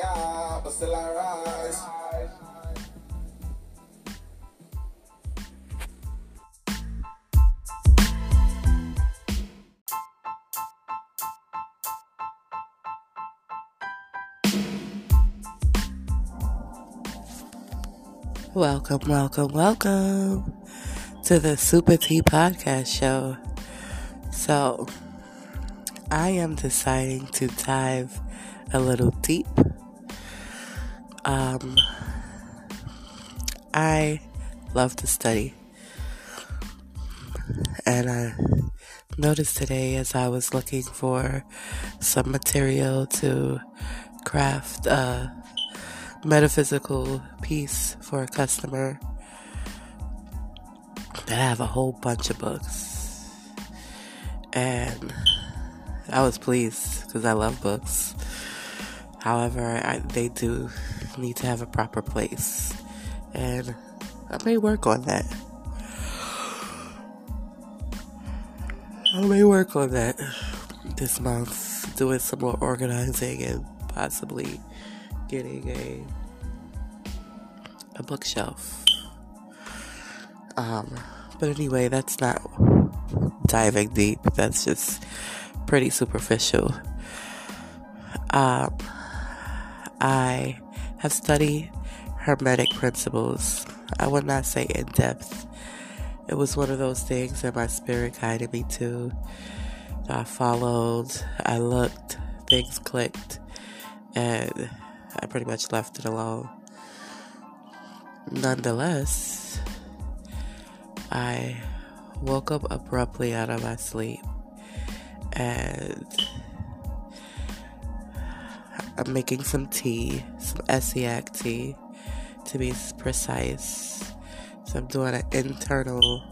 me out, but still I rise. Welcome, welcome, welcome to the Super T Podcast Show. So, I am deciding to dive a little deep. Um, I love to study, and I noticed today as I was looking for some material to craft a metaphysical piece for a customer that I have a whole bunch of books. And I was pleased because I love books. However, I, they do need to have a proper place. And I may work on that. I may work on that this month, doing some more organizing and possibly getting a a bookshelf. Um, but anyway, that's not diving deep. That's just pretty superficial. Um, I have studied Hermetic principles. I would not say in depth. It was one of those things that my spirit guided me to. I followed, I looked, things clicked, and I pretty much left it alone. Nonetheless, I woke up abruptly out of my sleep and I'm making some tea, some Essiac tea to be precise. So I'm doing an internal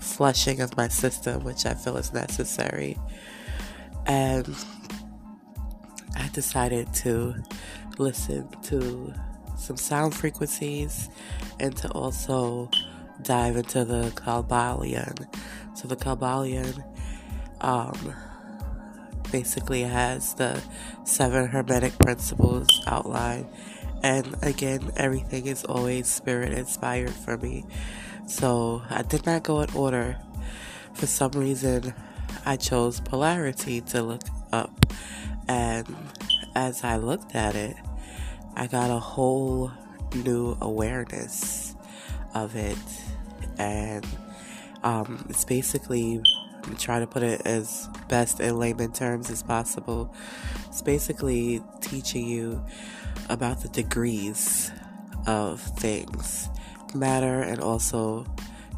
flushing of my system, which I feel is necessary. And I decided to listen to some sound frequencies and to also dive into the Kybalion. So the Kybalion um, basically has the seven hermetic principles outlined. And again, everything is always spirit inspired for me. So I did not go in order. For some reason, I chose polarity to look up. And as I looked at it, I got a whole new awareness of it. And um, it's basically, Trying to put it as best in layman terms as possible. It's basically teaching you about the degrees of things, matter, and also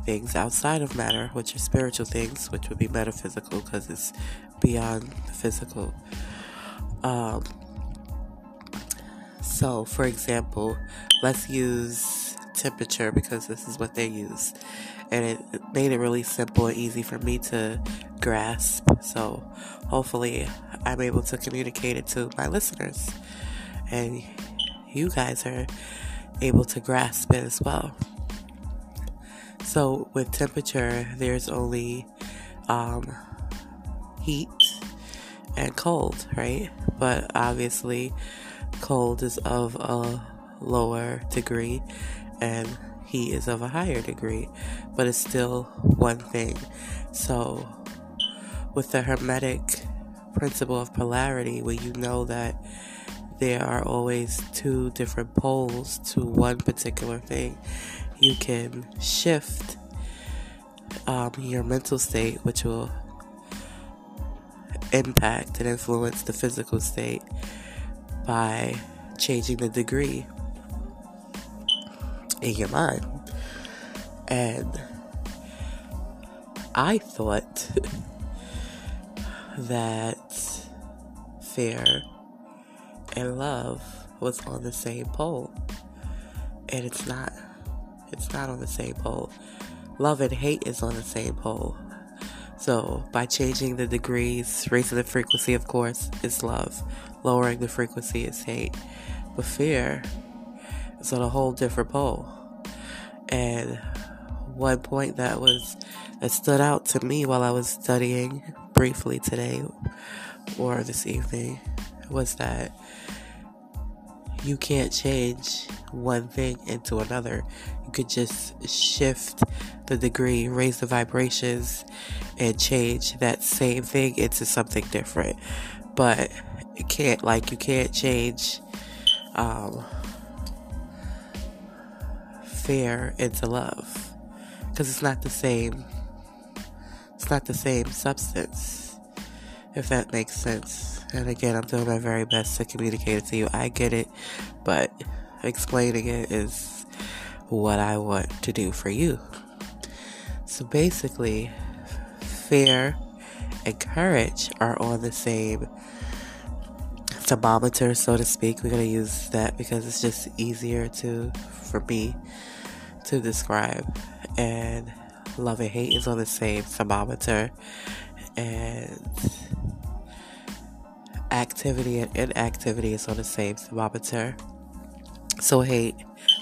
things outside of matter, which are spiritual things, which would be metaphysical because it's beyond the physical. Um, so, for example, let's use temperature because this is what they use. And it made it really simple and easy for me to grasp. So, hopefully, I'm able to communicate it to my listeners. And you guys are able to grasp it as well. So, with temperature, there's only um, heat and cold, right? But obviously, cold is of a lower degree and he is of a higher degree, but it's still one thing. So, with the Hermetic principle of polarity, where you know that there are always two different poles to one particular thing, you can shift um, your mental state, which will impact and influence the physical state by changing the degree in your mind. And I thought that fear and love was on the same pole. And it's not. It's not on the same pole. Love and hate is on the same pole. So, by changing the degrees, raising the frequency, of course, is love. Lowering the frequency is hate. But fear is on a whole different pole. And one point that was that stood out to me while I was studying briefly today or this evening, was that you can't change one thing into another. You could just shift the degree, raise the vibrations, and change that same thing into something different. But it can't, like, you can't change um, fear into love because it's not the same. It's not the same substance, if that makes sense. And again, I'm doing my very best to communicate it to you. I get it, but explaining it is what I want to do for you. So basically, fear and courage are on the same thermometer, so to speak. We're going to use that because it's just easier to for me to describe. And love and hate is on the same thermometer. And activity and inactivity is on the same thermometer. So hate,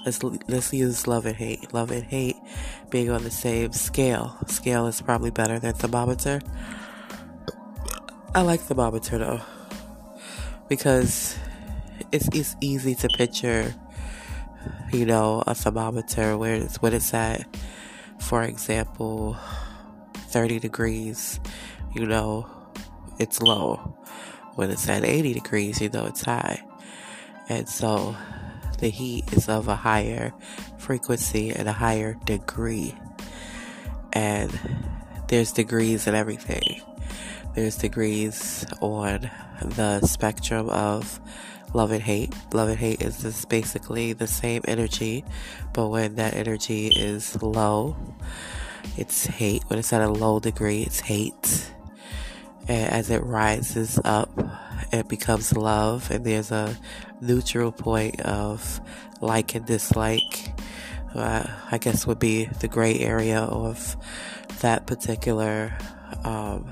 let's let's use love and hate. Love and hate being on the same scale. Scale is probably better than thermometer. I like thermometer though because it's it's easy to picture, you know, a thermometer where it's when it's at, for example, thirty degrees. You know, it's low when it's at 80 degrees, you know it's high. And so the heat is of a higher frequency and a higher degree. And there's degrees in everything. There's degrees on the spectrum of love and hate. Love and hate is just basically the same energy, but when that energy is low, it's hate. When it's at a low degree, it's hate and as it rises up, it becomes love, and there's a neutral point of like and dislike. Uh, I guess would be the gray area of that particular um,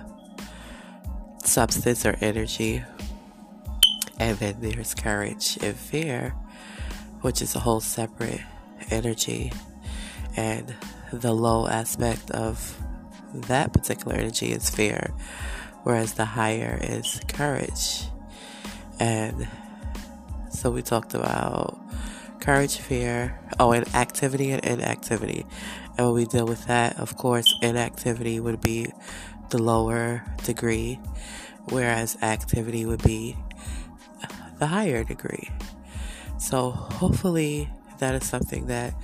substance or energy. And then there's courage and fear, which is a whole separate energy. And the low aspect of that particular energy is fear whereas the higher is courage. And so we talked about courage, fear, oh, and activity and inactivity. And when we deal with that, of course, inactivity would be the lower degree, whereas activity would be the higher degree. So hopefully that is something that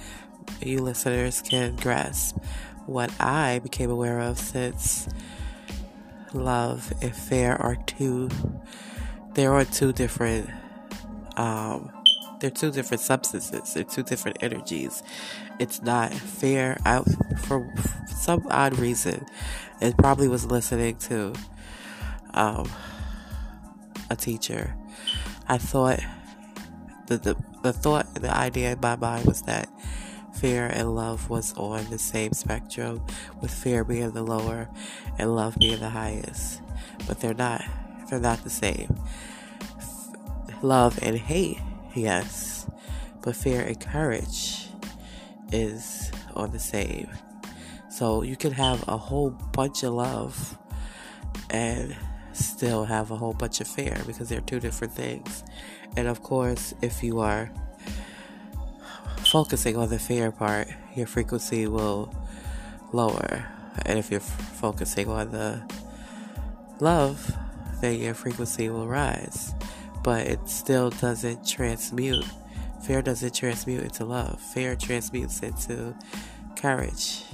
you listeners can grasp. What I became aware of since love and fear are two there are two different um they're two different substances they're two different energies it's not fair I, for some odd reason it probably was listening to um a teacher i thought the, the the thought the idea in my mind was that fear and love was on the same spectrum, with fear being the lower and love being the highest. But they're not. They're not the same. Love and hate, yes, but fear and courage is on the same. So you can have a whole bunch of love and still have a whole bunch of fear because they're two different things. And of course, if you are focusing on the fear part, your frequency will lower. And if you're f- focusing on the love, then your frequency will rise. But it still doesn't transmute. Fear doesn't transmute into love. Fear transmutes into courage.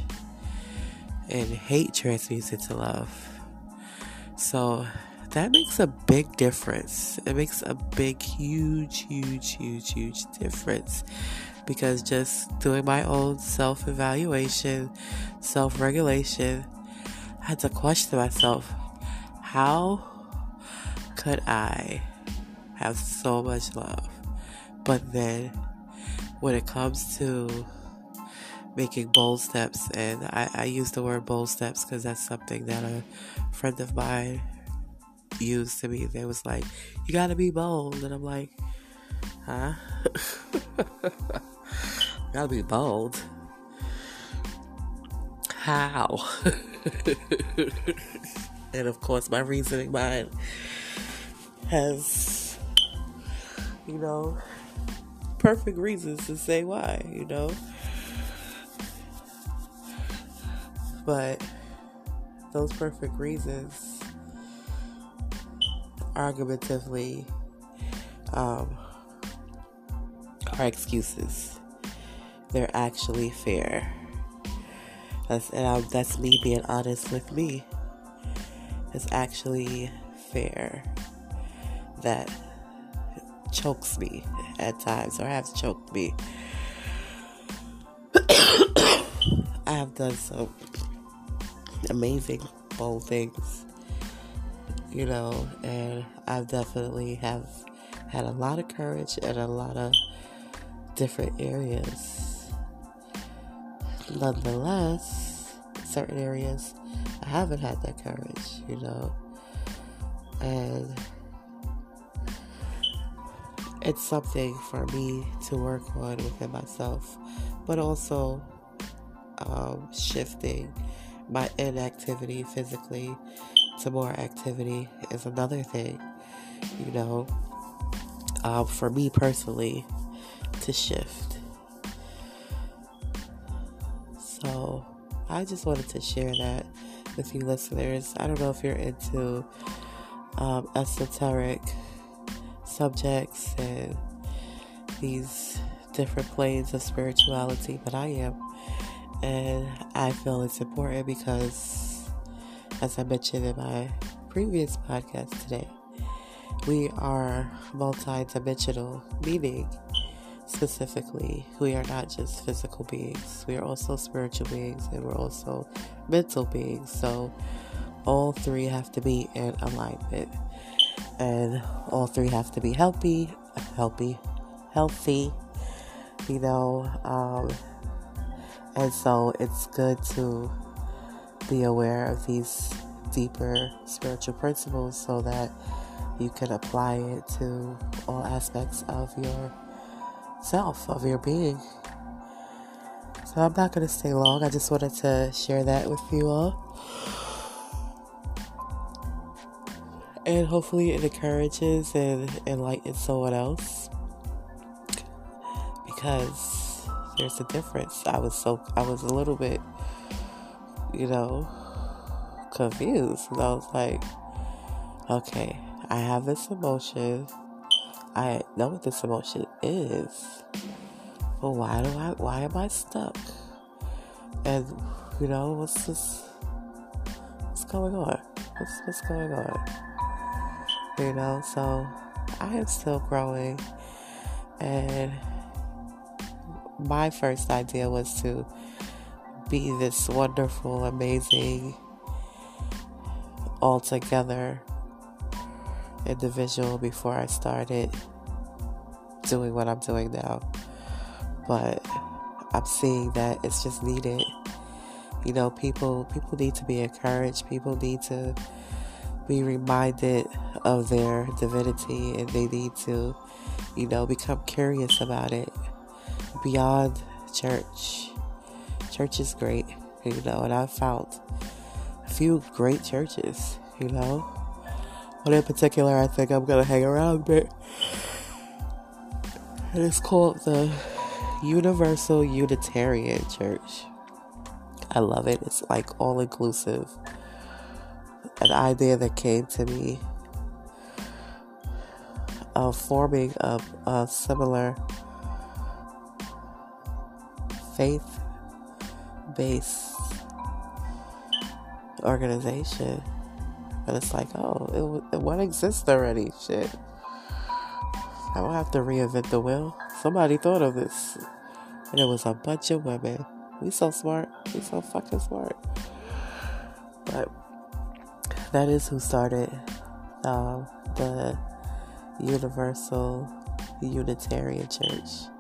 And hate transmutes into love. So that makes a big difference. It makes a big, huge, huge, huge, huge difference because just doing my own self evaluation, self regulation, I had to question myself how could I have so much love? But then when it comes to making bold steps, and I, I use the word bold steps because that's something that a friend of mine used to me. They was like, You gotta be bold. And I'm like, Huh? Gotta be bold. How? and of course, my reasoning mind has you know, perfect reasons to say why, you know. But those perfect reasons, argumentatively, um, are excuses. They're actually fair. That's and I, that's me being honest with me. It's actually fair that chokes me at times, or has choked me. I have done some amazing, bold things, you know, and I've definitely have had a lot of courage in a lot of different areas. Nonetheless, certain areas I haven't had that courage, you know, and it's something for me to work on within myself, but also um, shifting my inactivity physically to more activity is another thing, you know. Um, for me personally, to shift. So, I just wanted to share that with you listeners. I don't know if you're into um, esoteric subjects and these different planes of spirituality, but I am. And I feel it's important because, as I mentioned in my previous podcast today, we are multidimensional, meaning specifically, we are not just physical beings, we are also spiritual beings and we're also mental beings. So, all three have to be in alignment, and all three have to be healthy, healthy, healthy, you know. Um, and so, it's good to be aware of these deeper spiritual principles so that you can apply it to all aspects of your self, of your being. So I'm not going to stay long. I just wanted to share that with you all. And hopefully it encourages and enlightens someone else. Because there's a difference. I was so, I was a little bit, you know, confused. And I was like, okay, I have this emotion. I know what this emotion is. But why do I why am I stuck? And you know, what's this what's going on? What's what's going on? You know, so I am still growing and my first idea was to be this wonderful, amazing, all together individual before I started doing what I'm doing now. But I'm seeing that it's just needed. You know, people people need to be encouraged. People need to be reminded of their divinity and they need to, you know, become curious about it beyond church. Church is great, you know, and I've found a few great churches, you know. One in particular, I think I'm gonna hang around. And it's called the Universal Unitarian Church. I love it. It's like all inclusive. An idea that came to me of forming a, a similar faith based organization but it's like, oh, it, one exists already. Shit. I don't have to reinvent the wheel. Somebody thought of this. And it was a bunch of women. We so smart. We so fucking smart. But that is who started um, the Universal Unitarian Church.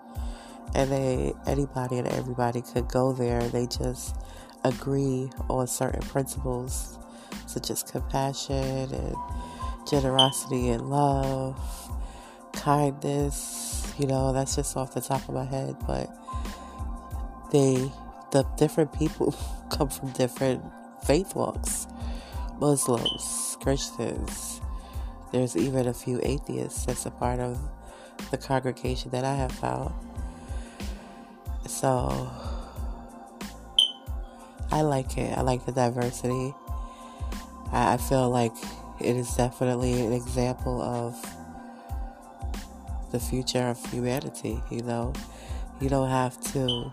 And they anybody and everybody could go there. They just agree on certain principles such as compassion and generosity and love, kindness. You know, that's just off the top of my head, but they, the different people come from different faith walks Muslims, Christians. There's even a few atheists that's a part of the congregation that I have found. So I like it. I like the diversity. I, feel like it is definitely an example of the future of humanity, you know. You don't have to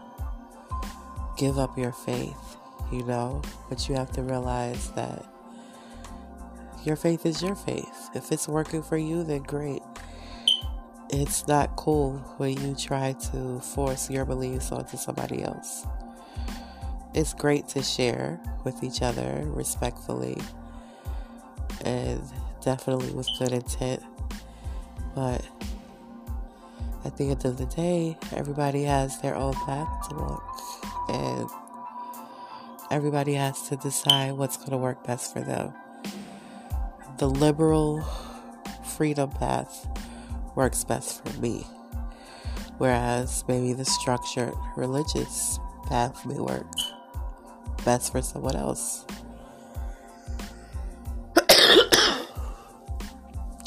give up your faith, you know, but you have to realize that your faith is your faith. If it's working for you, then great. It's not cool when you try to force your beliefs onto somebody else. It's great to share with each other respectfully and definitely with good intent. But at the end of the day, everybody has their own path to walk, and everybody has to decide what's going to work best for them. The liberal freedom path works best for me, whereas maybe the structured religious path may work best for someone else.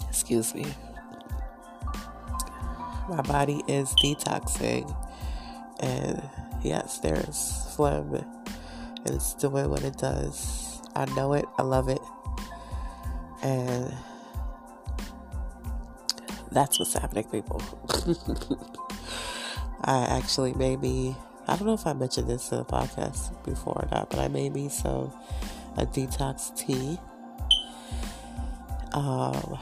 Excuse me my body is detoxing. And yes, there's phlegm, and it's doing what it does. I know it, I love it. And that's what's happening, people. I actually made me, I don't know if I mentioned this in the podcast before or not, but I made me some a detox tea. Um,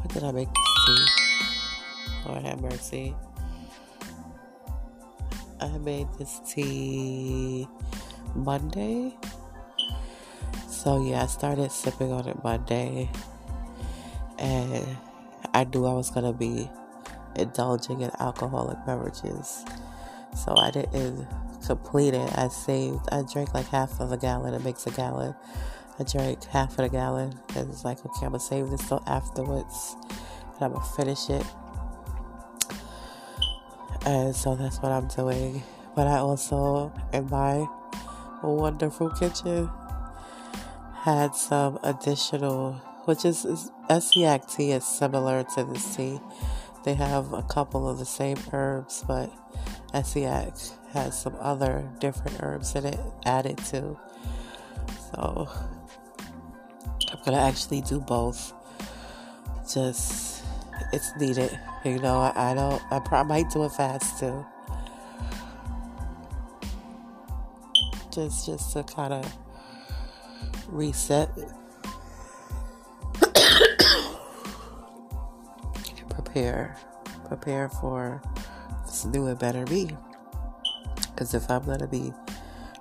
what did I make this tea? Lord have mercy. I made this tea Monday. So yeah, I started sipping on it Monday. And I knew I was gonna be indulging in alcoholic beverages. So I didn't complete it. I saved I drank like half of a gallon. It makes a gallon. I drank half of a gallon and it's like okay, I'm gonna save this till afterwards and I'm gonna finish it and so that's what I'm doing. But I also, in my wonderful kitchen, had some additional, which is, is Essiac tea is similar to this tea. They have a couple of the same herbs, but Essiac has some other different herbs in it added to. So I'm gonna actually do both. Just it's needed. You know, I, I don't. I, probably might do it fast too. Just, just to kind of reset. Prepare, prepare for this new and better me. Because if I'm gonna be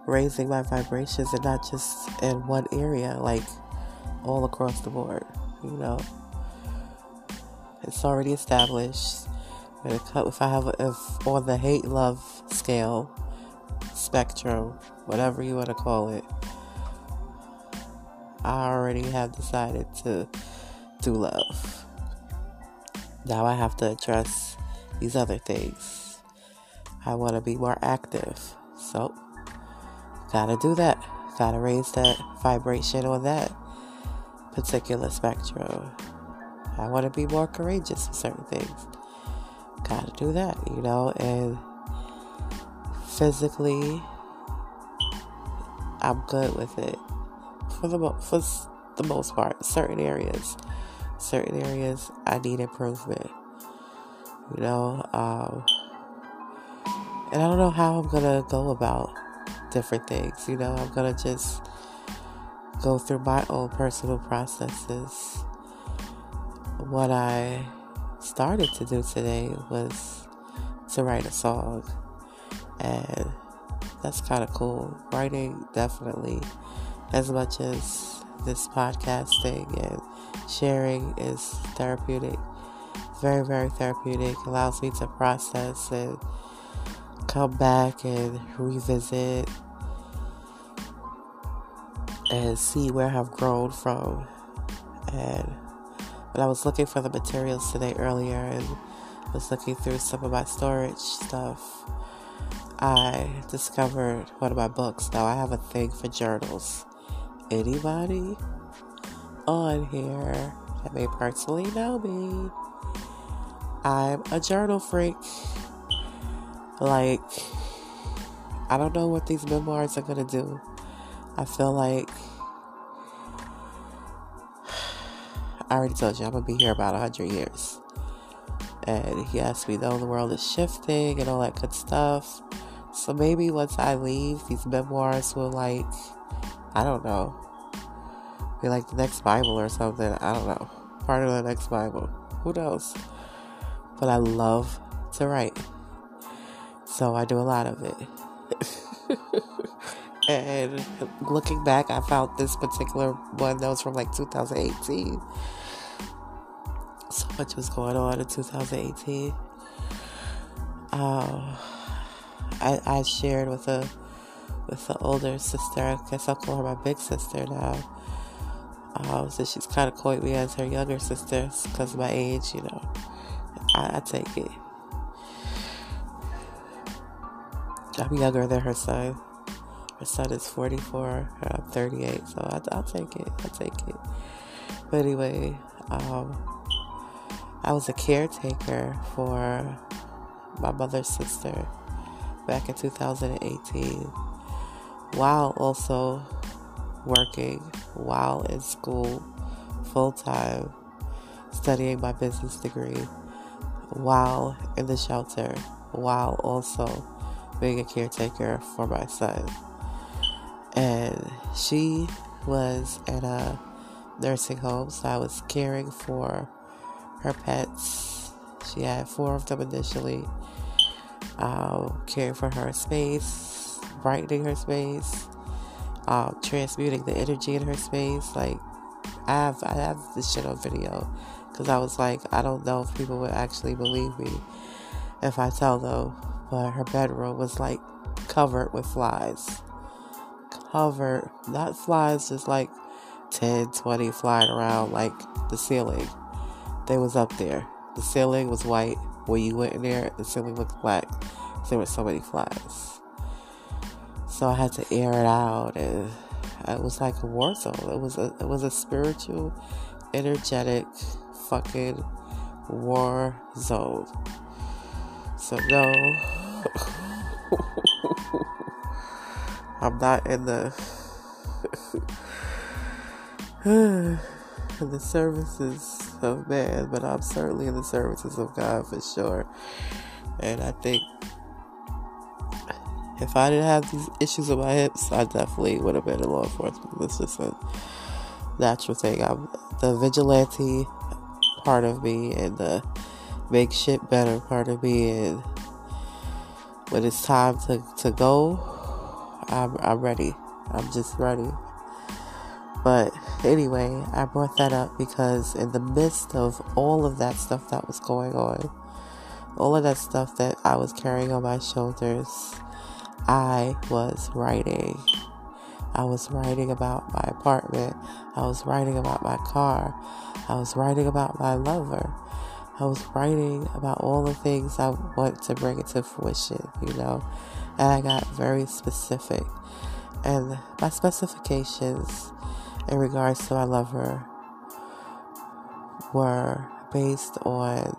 raising my vibrations and not just in one area, like all across the board, you know. It's already established. If I have, if on the hate love scale, spectrum, whatever you want to call it, I already have decided to do love. Now I have to address these other things. I want to be more active. So, gotta do that. Gotta raise that vibration on that particular spectrum. I want to be more courageous for certain things. Gotta do that, you know, and physically, I'm good with it for the mo- for the most part. Certain areas, certain areas, I need improvement. You know, um, and I don't know how I'm gonna go about different things. You know, I'm gonna just go through my own personal processes what I started to do today was to write a song. And that's kind of cool. Writing definitely, as much as this podcasting and sharing is therapeutic, very, very therapeutic. Allows me to process and come back and revisit and see where I've grown from. And but I was looking for the materials today earlier and was looking through some of my storage stuff. I discovered one of my books. Now I have a thing for journals. Anybody on here that may personally know me I'm a journal freak. Like, I don't know what these memoirs are going to do. I feel like I already told you I'm going to be here about 100 years. And he asked me, the world is shifting and all that good stuff. So maybe once I leave, these memoirs will, like, I don't know, be like the next Bible or something. I don't know. Part of the next Bible. Who knows? But I love to write. So I do a lot of it. and looking back, I found this particular one that was from like 2018. So much was going on in 2018. Um, I, I shared with a with the older sister. I guess I'll call her my big sister now. Um, so she's kind of coined me as her younger sister because of my age, you know. I, I take it. I'm younger than her son. Her son is 44, I'm 38, so I, will take it. I'll take it. But anyway, um, I was a caretaker for my mother's sister back in 2018 while also working, while in school full time, studying my business degree, while in the shelter, while also being a caretaker for my son. And she was at a nursing home, so I was caring for her pets. She had four of them initially, um, caring for her space, brightening her space, um, transmuting the energy in her space. Like, I have, I have this shit on video because I was like, I don't know if people would actually believe me if I tell them but her bedroom was like covered with flies. Covered, not flies, just like 10, 20 flying around like the ceiling. They was up there. The ceiling was white. When you went in there, the ceiling looked black. There were so many flies. So I had to air it out, and it was like a war zone. It was a it was a spiritual, energetic, fucking war zone. So no, I'm not in the in the services of man, but I'm certainly in the services of God for sure. And I think if I didn't have these issues with my hips, I definitely would have been in law enforcement. This is a natural thing. I'm the vigilante part of me and the make shit better part of me and when it's time to, to go, I'm, I'm ready. I'm just ready. But anyway, I brought that up because in the midst of all of that stuff that was going on, all of that stuff that I was carrying on my shoulders, I was writing. I was writing about my apartment. I was writing about my car. I was writing about my lover. I was writing about all the things I want to bring into fruition, you know, and I got very specific. And my specifications in regards to my lover were based on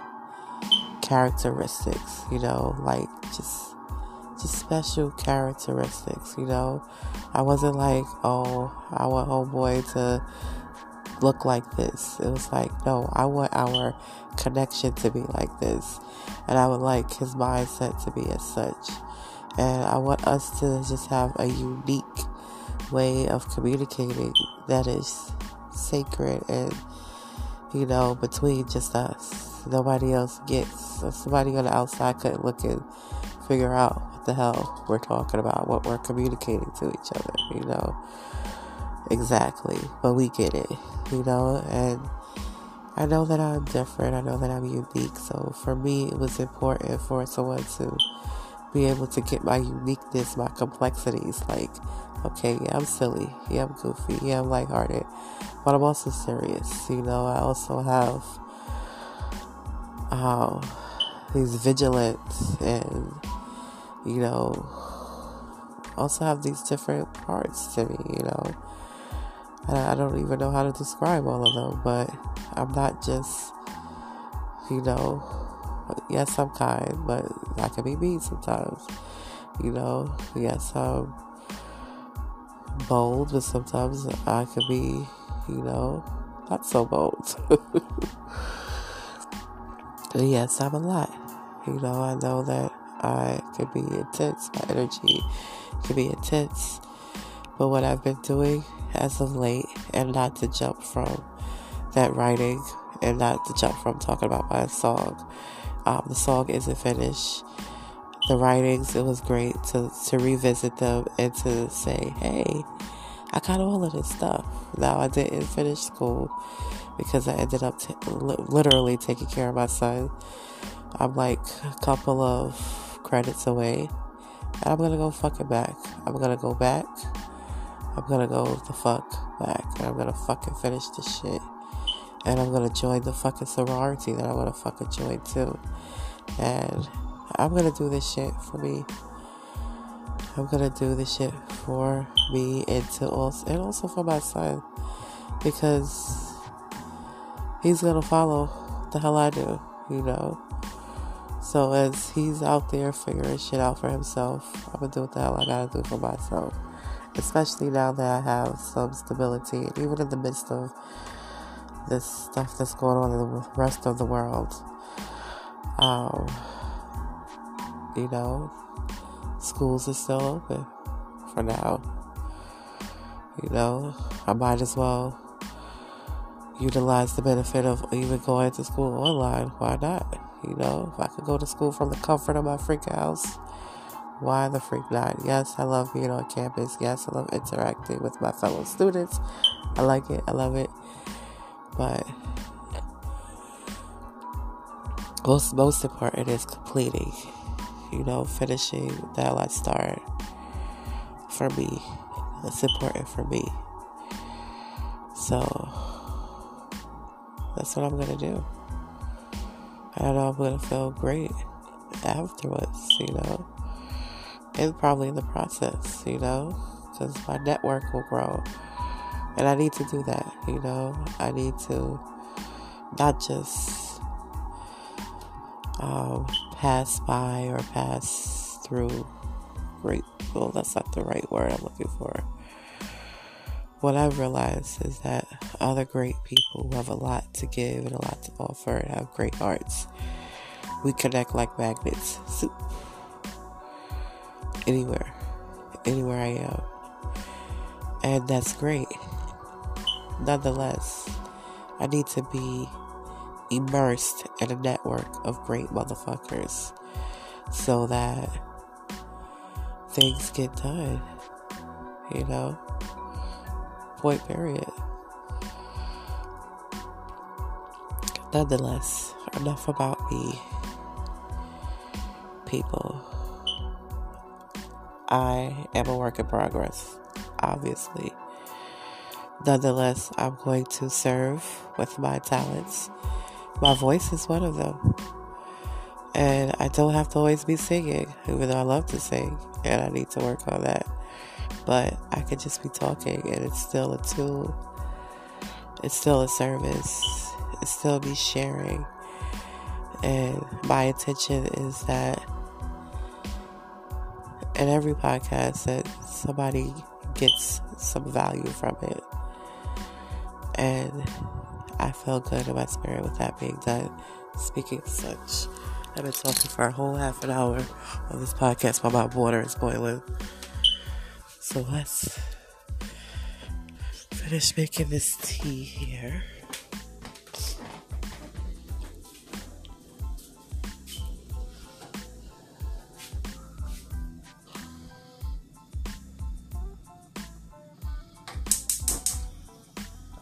characteristics, you know, like just just special characteristics, you know. I wasn't like, oh, I want homeboy to look like this. It was like, no, I want our connection to be like this. And I would like his mindset to be as such. And I want us to just have a unique way of communicating that is sacred and, you know, between just us. Nobody else gets. So somebody on the outside couldn't look and figure out what the hell we're talking about, what we're communicating to each other, you know. Exactly. But we get it, you know, and I know that I'm different. I know that I'm unique. So for me, it was important for someone to be able to get my uniqueness, my complexities. Like, okay, yeah, I'm silly. Yeah, I'm goofy. Yeah, I'm lighthearted. But I'm also serious. You know, I also have um, these vigilance and, you know, also have these different parts to me, you know. I don't even know how to describe all of them, but I'm not just, you know, yes, I'm kind, but I can be mean sometimes. You know, yes, I'm bold, but sometimes I can be, you know, not so bold. yes, I'm a lot. You know, I know that I could be intense. My energy could be intense. But what I've been doing as of late, and not to jump from that writing, and not to jump from talking about my song. Um, the song isn't finished. The writings, it was great to, to revisit them and to say, hey, I got all of this stuff. Now I didn't finish school because I ended up t- literally taking care of my son. I'm like a couple of credits away. And I'm gonna go fucking back. I'm gonna go back. I'm gonna go the fuck back. And I'm gonna fucking finish this shit. And I'm gonna join the fucking sorority that I wanna fucking join too. And I'm gonna do this shit for me. I'm gonna do this shit for me and to also and also for my son because he's gonna follow the hell I do, you know. So as he's out there figuring shit out for himself, I'm gonna do what the hell I gotta do for myself. Especially now that I have some stability, even in the midst of this stuff that's going on in the rest of the world. Um, you know, schools are still open for now. You know, I might as well utilize the benefit of even going to school online. Why not? You know, if I could go to school from the comfort of my freak house, why the freak not? Yes, I love being on campus. Yes, I love interacting with my fellow students. I like it. I love it. But most most important is completing. You know, finishing that I start for me. It's important for me. So that's what I'm gonna do. I know I'm gonna feel great afterwards, you know, and probably in the process, you know, because my network will grow, and I need to do that, you know. I need to not just um, pass by or pass through great. Well, that's not the right word I'm looking for what I've realized is that other great people who have a lot to give and a lot to offer and have great hearts, we connect like magnets. Anywhere, anywhere I am. And that's great. Nonetheless, I need to be immersed in a network of great motherfuckers so that things get done. You know? Point period. Nonetheless, enough about me. People. I am a work in progress, obviously. Nonetheless, I'm going to serve with my talents. My voice is one of them. And I don't have to always be singing, even though I love to sing, and I need to work on that but I could just be talking and it's still a tool. It's still a service. It's still me sharing. And my intention is that in every podcast that somebody gets some value from it. And I feel good in my spirit with that being done. Speaking of such, I've been talking for a whole half an hour on this podcast while my water is boiling. So let's finish making this tea here.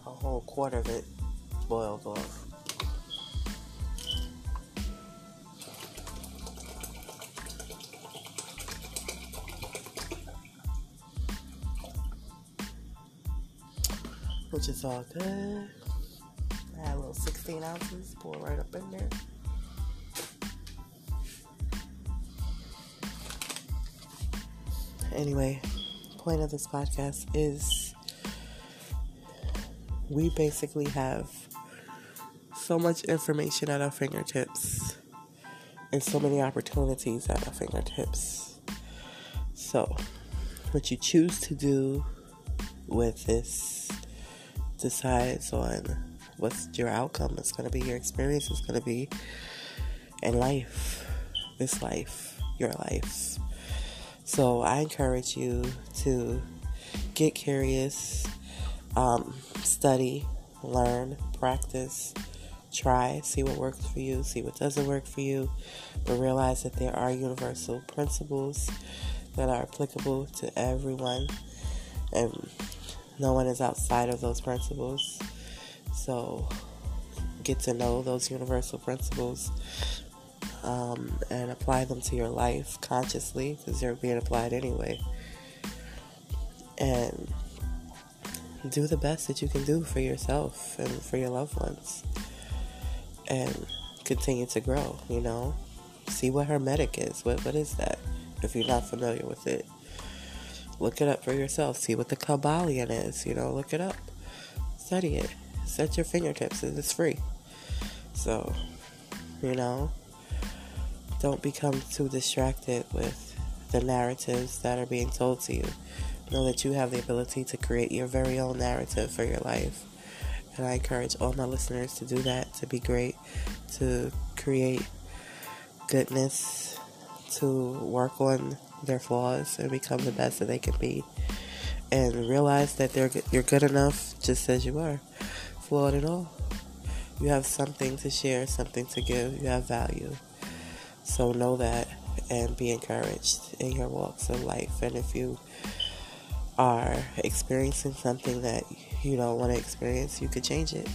A whole quarter of it boiled off. Which is all good. Add a little 16 ounces, pour right up in there. Anyway, point of this podcast is we basically have so much information at our fingertips and so many opportunities at our fingertips. So, what you choose to do with this decides on what's your outcome is going to be, your experience is going to be in life, this life, your life. So, I encourage you to get curious, um, study, learn, practice try, see what works for you, see what doesn't work for you, but realize that there are universal principles that are applicable to everyone, and no one is outside of those principles. So, get to know those universal principles um, and apply them to your life consciously because they're being applied anyway. And do the best that you can do for yourself and for your loved ones and continue to grow, you know. See what Hermetic is. What what is that? If you're not familiar with it. Look it up for yourself. See what the Kybalion is, you know, look it up. Study it. Set your fingertips. and It's free. So, you know, don't become too distracted with the narratives that are being told to you. Know that you have the ability to create your very own narrative for your life. And I encourage all my listeners to do that, to be great, to create goodness, to work on their flaws and become the best that they can be. And realize that they're you're good enough just as you are, flawed at all. You have something to share, something to give, you have value. So know that and be encouraged in your walks of life. And if you are experiencing something that you don't want to experience, you could change it.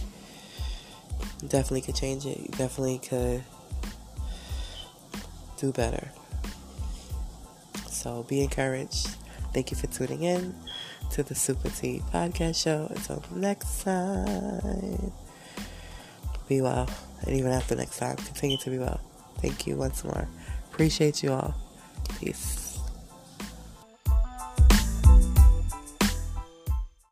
Definitely could change it. You definitely could do better. So be encouraged. Thank you for tuning in to the Super T podcast show. Until next time, be well. And even after next time, continue to be well. Thank you once more. Appreciate you all. Peace.